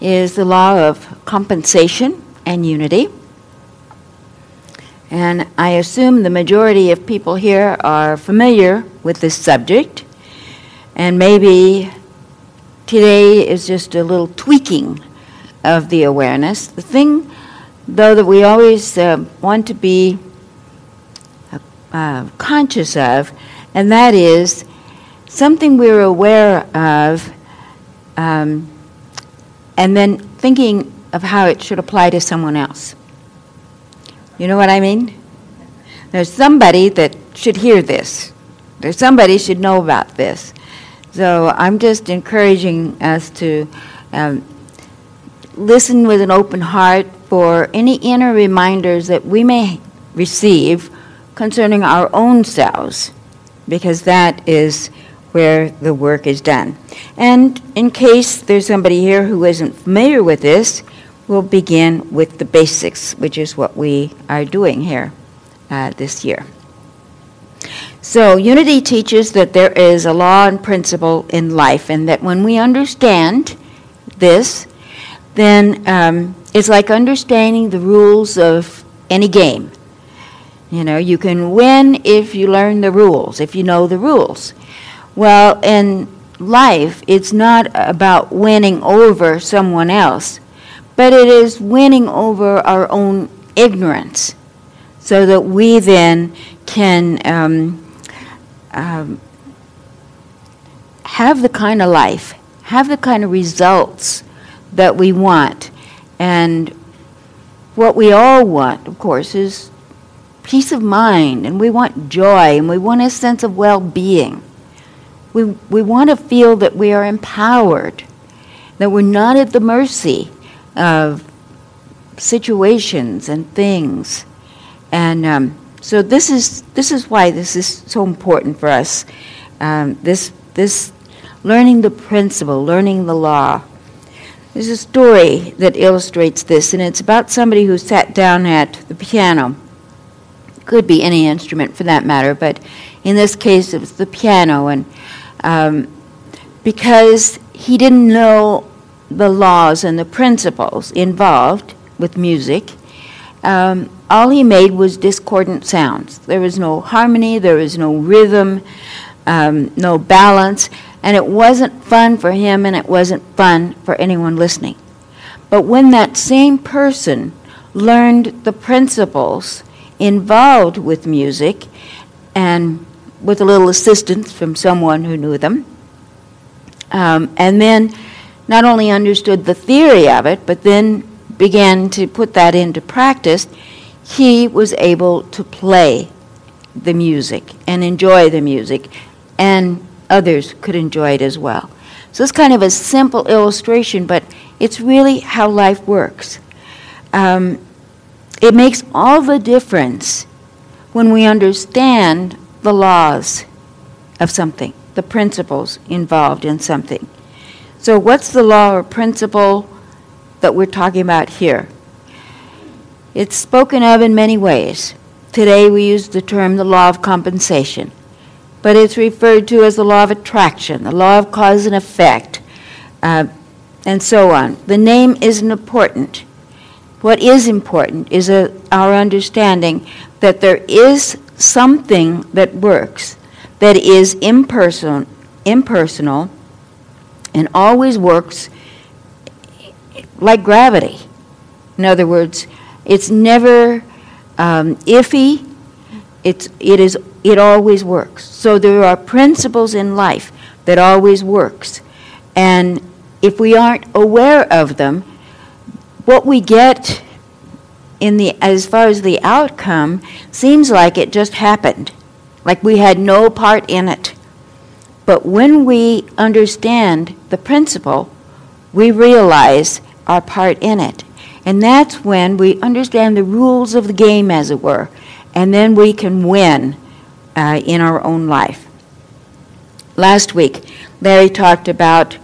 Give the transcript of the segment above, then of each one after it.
is the law of compensation and unity. And I assume the majority of people here are familiar with this subject. And maybe today is just a little tweaking of the awareness. The thing, though, that we always uh, want to be uh, uh, conscious of, and that is something we're aware of, um, and then thinking of how it should apply to someone else. You know what I mean? There's somebody that should hear this. There's somebody should know about this. So I'm just encouraging us to um, listen with an open heart for any inner reminders that we may receive concerning our own selves, because that is where the work is done. And in case there's somebody here who isn't familiar with this, we'll begin with the basics, which is what we are doing here uh, this year. So, unity teaches that there is a law and principle in life, and that when we understand this, then um, it's like understanding the rules of any game. You know, you can win if you learn the rules, if you know the rules. Well, in life, it's not about winning over someone else, but it is winning over our own ignorance so that we then can um, um, have the kind of life, have the kind of results that we want. And what we all want, of course, is peace of mind, and we want joy, and we want a sense of well being. We, we want to feel that we are empowered, that we're not at the mercy of situations and things. And um, so this is this is why this is so important for us. Um, this this learning the principle, learning the law. There's a story that illustrates this, and it's about somebody who sat down at the piano. Could be any instrument for that matter, but in this case it was the piano, and um, because he didn't know the laws and the principles involved with music, um, all he made was discordant sounds. There was no harmony, there was no rhythm, um, no balance, and it wasn't fun for him and it wasn't fun for anyone listening. But when that same person learned the principles involved with music and with a little assistance from someone who knew them, um, and then not only understood the theory of it, but then began to put that into practice, he was able to play the music and enjoy the music, and others could enjoy it as well. So it's kind of a simple illustration, but it's really how life works. Um, it makes all the difference when we understand the laws of something, the principles involved in something. So, what's the law or principle that we're talking about here? It's spoken of in many ways. Today we use the term the law of compensation, but it's referred to as the law of attraction, the law of cause and effect, uh, and so on. The name isn't important. What is important is a, our understanding that there is something that works, that is impersonal, impersonal and always works like gravity. In other words, it's never um, iffy. It's, it, is, it always works. So there are principles in life that always works. And if we aren't aware of them, what we get in the as far as the outcome seems like it just happened like we had no part in it but when we understand the principle, we realize our part in it. And that's when we understand the rules of the game, as it were, and then we can win uh, in our own life. Last week, Larry talked about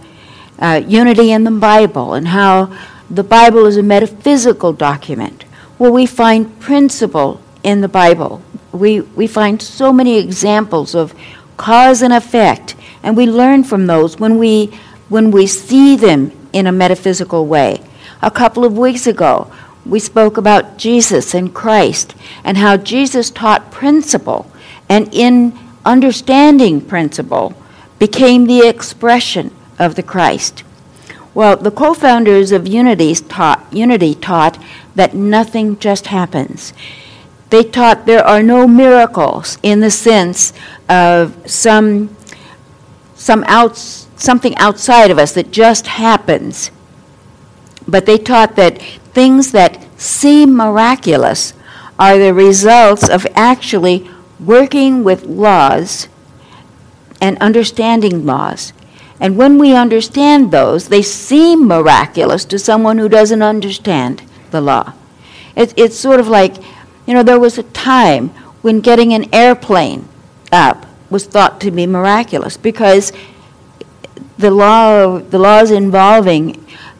uh, unity in the Bible and how the Bible is a metaphysical document. Well, we find principle in the Bible. We, we find so many examples of cause and effect and we learn from those when we when we see them in a metaphysical way. A couple of weeks ago, we spoke about Jesus and Christ and how Jesus taught principle, and in understanding principle, became the expression of the Christ. Well, the co founders of Unity taught, Unity taught that nothing just happens. They taught there are no miracles in the sense of some, some outs, something outside of us that just happens. But they taught that things that seem miraculous are the results of actually working with laws and understanding laws. And when we understand those, they seem miraculous to someone who doesn't understand the law. It, it's sort of like, you know, there was a time when getting an airplane up was thought to be miraculous because the law, the laws involving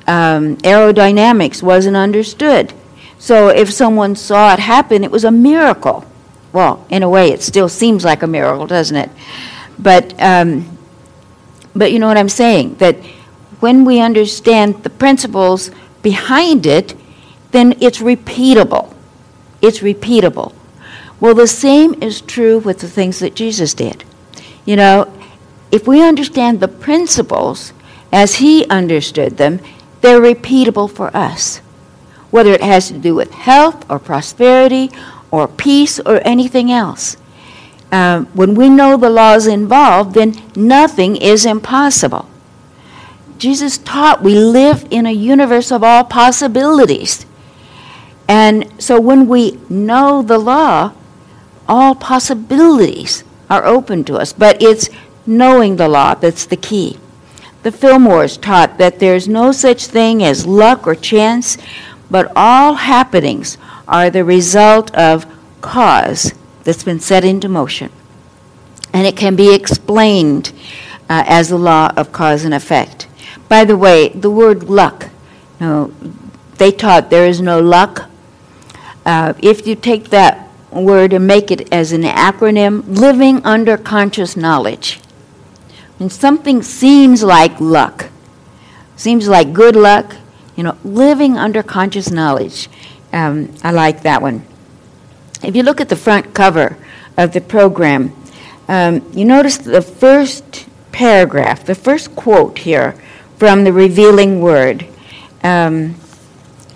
um, aerodynamics wasn't understood. So if someone saw it happen, it was a miracle. Well, in a way, it still seems like a miracle, doesn't it? But um, but you know what I'm saying? That when we understand the principles behind it, then it's repeatable. It's repeatable. Well, the same is true with the things that Jesus did. You know, if we understand the principles as he understood them, they're repeatable for us. Whether it has to do with health or prosperity or peace or anything else. Uh, when we know the laws involved, then nothing is impossible. Jesus taught we live in a universe of all possibilities. And so when we know the law, all possibilities are open to us. But it's knowing the law that's the key. The Fillmores taught that there's no such thing as luck or chance, but all happenings are the result of cause that's been set into motion. And it can be explained uh, as the law of cause and effect. By the way, the word luck, no, they taught there is no luck. Uh, if you take that word and make it as an acronym, living under conscious knowledge. When something seems like luck, seems like good luck, you know, living under conscious knowledge. Um, I like that one. If you look at the front cover of the program, um, you notice the first paragraph, the first quote here from the revealing word. Um,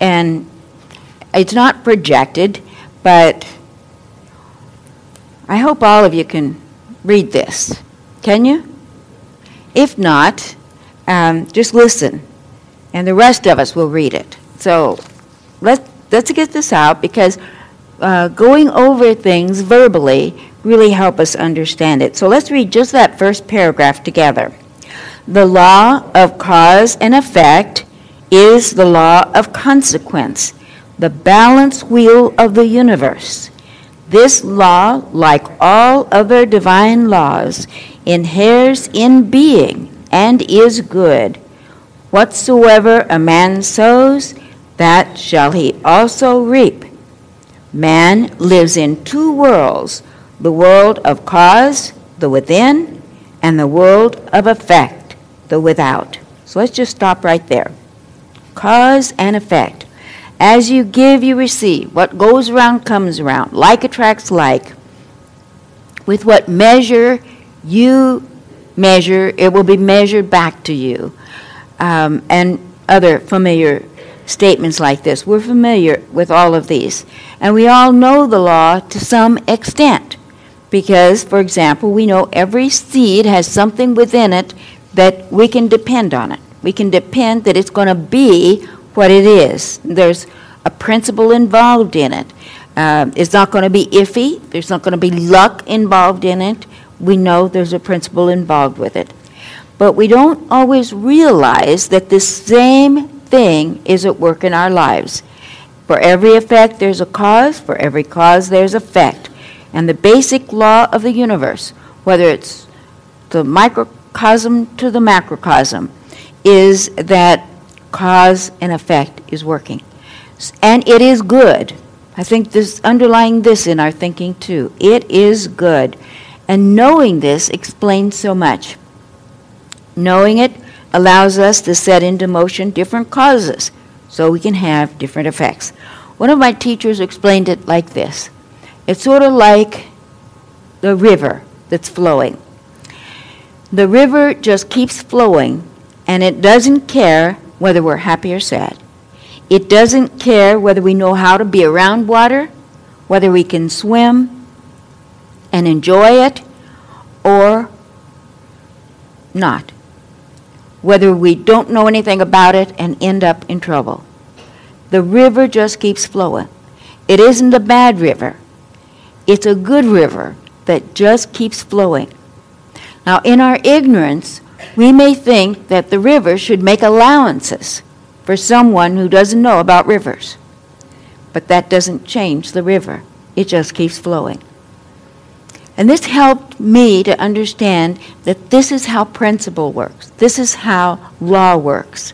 and it's not projected, but I hope all of you can read this. Can you? If not, um, just listen, and the rest of us will read it. So let's, let's get this out because uh, going over things verbally really help us understand it. So let's read just that first paragraph together. The law of cause and effect is the law of consequence, the balance wheel of the universe. This law, like all other divine laws, inheres in being and is good. Whatsoever a man sows, that shall he also reap. Man lives in two worlds the world of cause, the within, and the world of effect, the without. So let's just stop right there. Cause and effect. As you give, you receive. What goes around comes around. Like attracts like. With what measure you measure, it will be measured back to you. Um, and other familiar statements like this. We're familiar with all of these. And we all know the law to some extent. Because, for example, we know every seed has something within it that we can depend on it. We can depend that it's going to be what it is. There's a principle involved in it. Uh, it's not going to be iffy, there's not going to be luck involved in it. We know there's a principle involved with it. But we don't always realize that this same thing is at work in our lives. For every effect, there's a cause. For every cause, there's effect. And the basic law of the universe, whether it's the microcosm to the macrocosm, is that cause and effect is working. And it is good. I think this underlying this in our thinking too. It is good. And knowing this explains so much. Knowing it allows us to set into motion different causes so we can have different effects. One of my teachers explained it like this it's sort of like the river that's flowing. The river just keeps flowing, and it doesn't care whether we're happy or sad. It doesn't care whether we know how to be around water, whether we can swim and enjoy it, or not. Whether we don't know anything about it and end up in trouble. The river just keeps flowing. It isn't a bad river, it's a good river that just keeps flowing. Now, in our ignorance, we may think that the river should make allowances for someone who doesn't know about rivers. But that doesn't change the river, it just keeps flowing. And this helped me to understand that this is how principle works, this is how law works.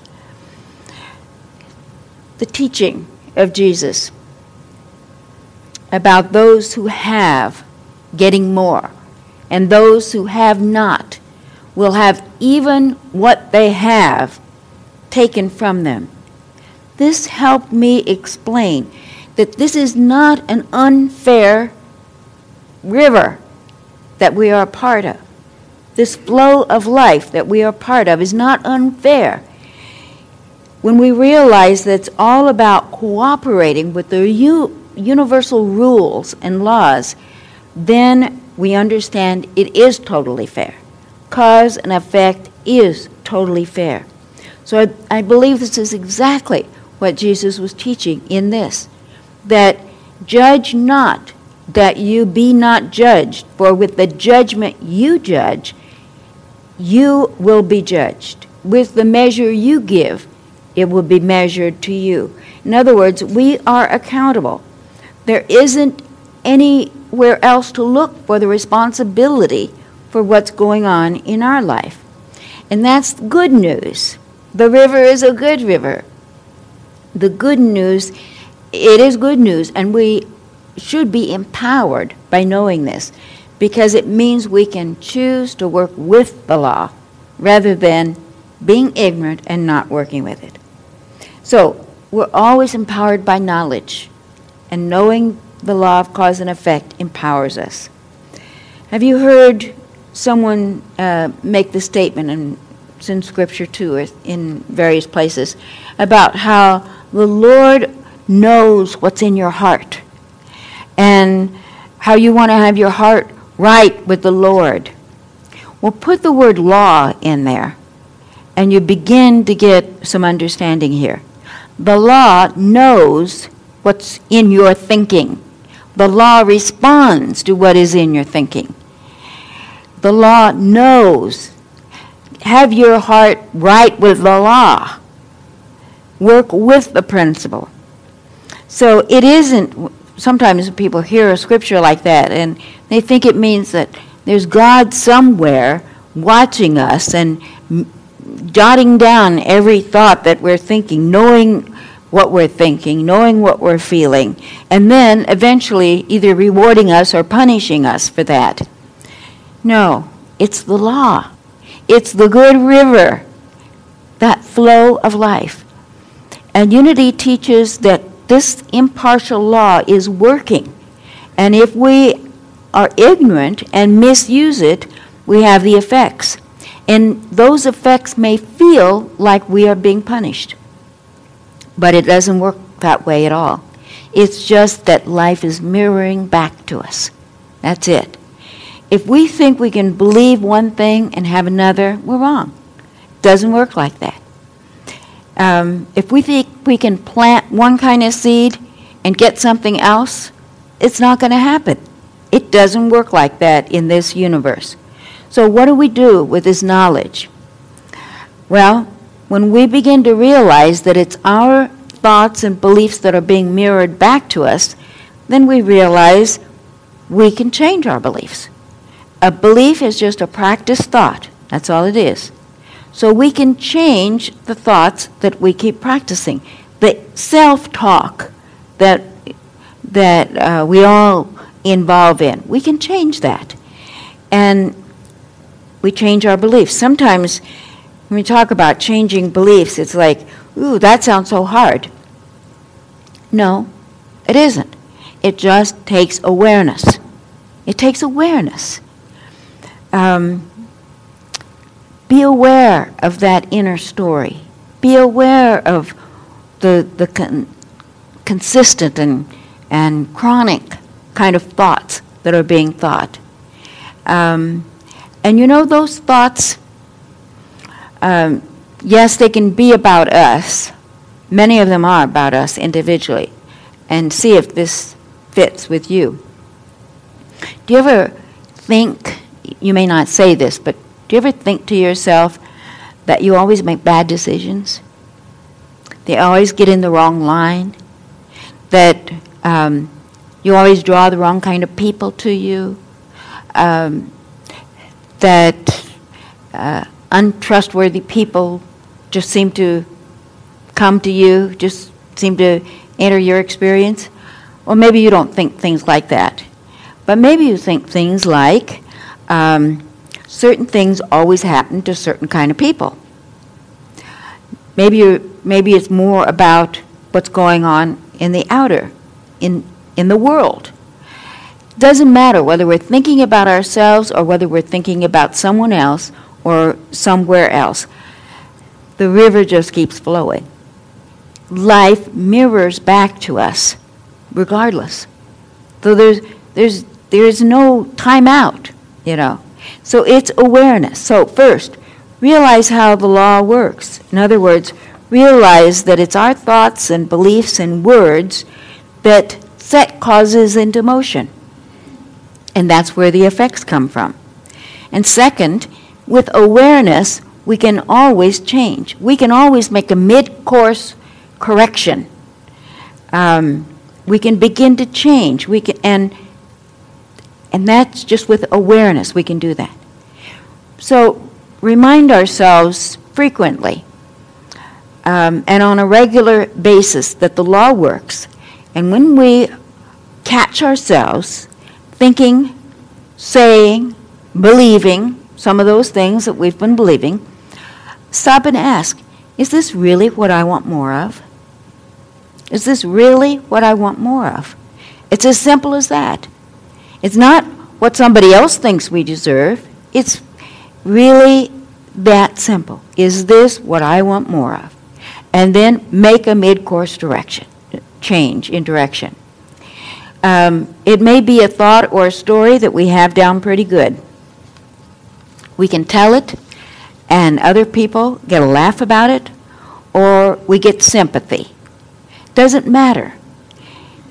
The teaching of Jesus about those who have getting more, and those who have not will have even what they have taken from them. This helped me explain that this is not an unfair river that we are a part of. This flow of life that we are part of is not unfair. When we realize that it's all about cooperating with the u- universal rules and laws, then we understand it is totally fair. Cause and effect is totally fair. So I, I believe this is exactly what Jesus was teaching in this that judge not that you be not judged, for with the judgment you judge, you will be judged. With the measure you give, it will be measured to you. In other words, we are accountable. There isn't anywhere else to look for the responsibility for what's going on in our life. And that's good news. The river is a good river. The good news, it is good news, and we should be empowered by knowing this because it means we can choose to work with the law rather than being ignorant and not working with it. So, we're always empowered by knowledge, and knowing the law of cause and effect empowers us. Have you heard someone uh, make the statement, and it's in Scripture too, in various places, about how the Lord knows what's in your heart? and how you want to have your heart right with the Lord. Well, put the word law in there, and you begin to get some understanding here. The law knows what's in your thinking. The law responds to what is in your thinking. The law knows. Have your heart right with the law. Work with the principle. So it isn't sometimes people hear a scripture like that and they think it means that there's God somewhere watching us and jotting down every thought that we're thinking, knowing what we're thinking, knowing what we're feeling, and then eventually either rewarding us or punishing us for that. No, it's the law. It's the good river, that flow of life. And unity teaches that this impartial law is working. And if we are ignorant and misuse it, we have the effects. And those effects may feel like we are being punished. But it doesn't work that way at all. It's just that life is mirroring back to us. That's it. If we think we can believe one thing and have another, we're wrong. It doesn't work like that. Um, if we think we can plant one kind of seed and get something else, it's not going to happen. It doesn't work like that in this universe. So, what do we do with this knowledge? Well, when we begin to realize that it's our thoughts and beliefs that are being mirrored back to us, then we realize we can change our beliefs. A belief is just a practiced thought. That's all it is. So we can change the thoughts that we keep practicing. The self talk that, that uh, we all involve in, we can change that. And we change our beliefs. Sometimes when we talk about changing beliefs, it's like, ooh, that sounds so hard. No, it isn't. It just takes awareness. It takes awareness. Um, be aware of that inner story. Be aware of the, the con- consistent and, and chronic kind of thoughts that are being thought. Um, and you know, those thoughts, um, yes, they can be about us. Many of them are about us individually. And see if this fits with you. Do you ever think, you may not say this, but do you ever think to yourself that you always make bad decisions? They always get in the wrong line? That um, you always draw the wrong kind of people to you? Um, that uh, untrustworthy people just seem to come to you, just seem to enter your experience? Or maybe you don't think things like that. But maybe you think things like um, certain things always happen to certain kind of people. Maybe, maybe it's more about what's going on in the outer, in, in the world. Doesn't matter whether we're thinking about ourselves or whether we're thinking about someone else or somewhere else. The river just keeps flowing. Life mirrors back to us regardless. So there's, there's, there's no time out, you know. So it's awareness. So first, realize how the law works. In other words, realize that it's our thoughts and beliefs and words that set causes into motion. And that's where the effects come from. And second, with awareness, we can always change. We can always make a mid course correction. Um, we can begin to change. We can, and, and that's just with awareness, we can do that. So remind ourselves frequently um, and on a regular basis that the law works. And when we catch ourselves thinking, saying, believing some of those things that we've been believing, stop and ask, is this really what I want more of? Is this really what I want more of? It's as simple as that. It's not what somebody else thinks we deserve. It's really that simple. Is this what I want more of? And then make a mid course direction, change in direction. Um, it may be a thought or a story that we have down pretty good. We can tell it, and other people get a laugh about it, or we get sympathy. Doesn't matter.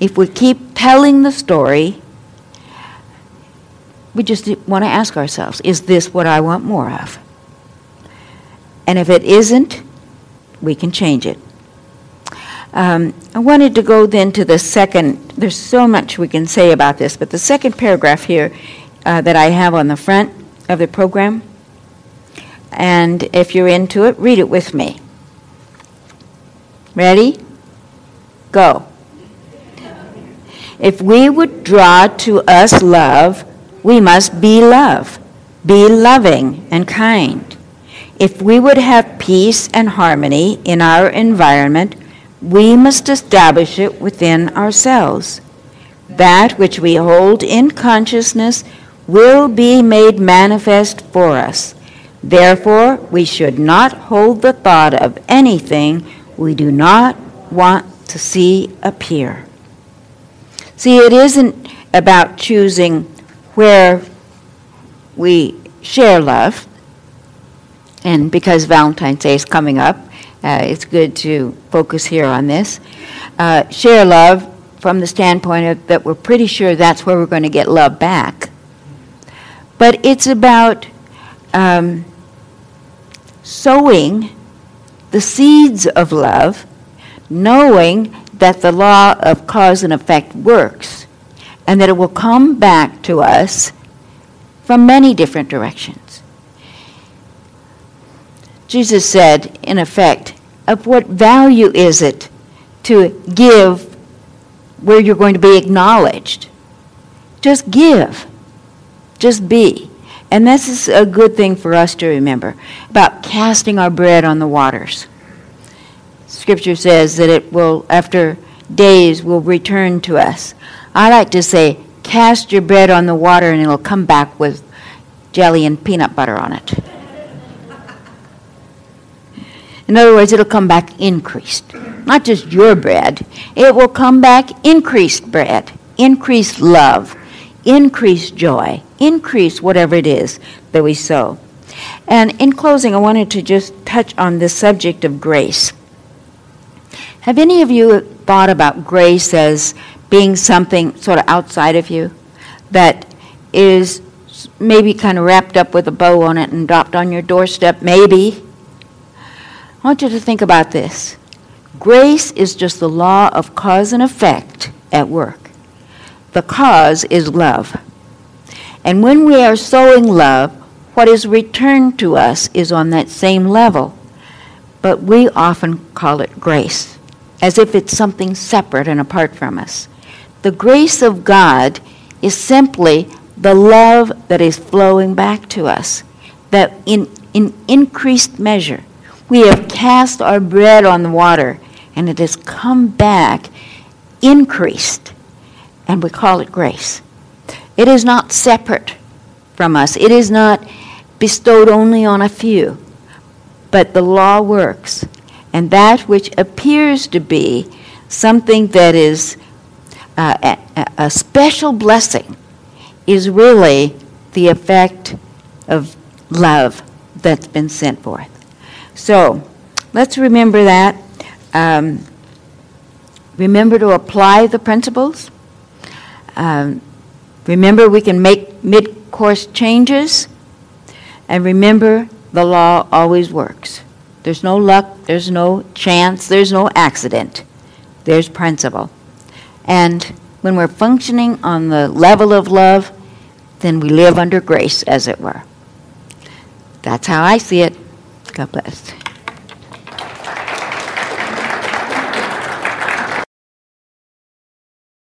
If we keep telling the story, we just want to ask ourselves is this what I want more of? And if it isn't, we can change it. Um, I wanted to go then to the second, there's so much we can say about this, but the second paragraph here uh, that I have on the front of the program, and if you're into it, read it with me. Ready? Go. If we would draw to us love, we must be love, be loving and kind. If we would have peace and harmony in our environment, we must establish it within ourselves. That which we hold in consciousness will be made manifest for us. Therefore, we should not hold the thought of anything we do not want to see appear. See, it isn't about choosing where we share love, and because Valentine's Day is coming up, uh, it's good to focus here on this. Uh, share love from the standpoint of that we're pretty sure that's where we're going to get love back. But it's about um, sowing the seeds of love, knowing that the law of cause and effect works, and that it will come back to us from many different directions. Jesus said, in effect, of what value is it to give where you're going to be acknowledged? Just give. Just be. And this is a good thing for us to remember about casting our bread on the waters. Scripture says that it will, after days, will return to us. I like to say, cast your bread on the water and it'll come back with jelly and peanut butter on it. In other words, it'll come back increased. Not just your bread, it will come back increased bread, increased love, increased joy, increase whatever it is that we sow. And in closing, I wanted to just touch on the subject of grace. Have any of you thought about grace as being something sort of outside of you that is maybe kind of wrapped up with a bow on it and dropped on your doorstep? Maybe. I want you to think about this. Grace is just the law of cause and effect at work. The cause is love. And when we are sowing love, what is returned to us is on that same level. But we often call it grace, as if it's something separate and apart from us. The grace of God is simply the love that is flowing back to us, that in, in increased measure, we have cast our bread on the water, and it has come back increased, and we call it grace. It is not separate from us, it is not bestowed only on a few, but the law works. And that which appears to be something that is uh, a, a special blessing is really the effect of love that's been sent forth. So let's remember that. Um, remember to apply the principles. Um, remember we can make mid course changes. And remember the law always works. There's no luck, there's no chance, there's no accident. There's principle. And when we're functioning on the level of love, then we live under grace, as it were. That's how I see it. God bless.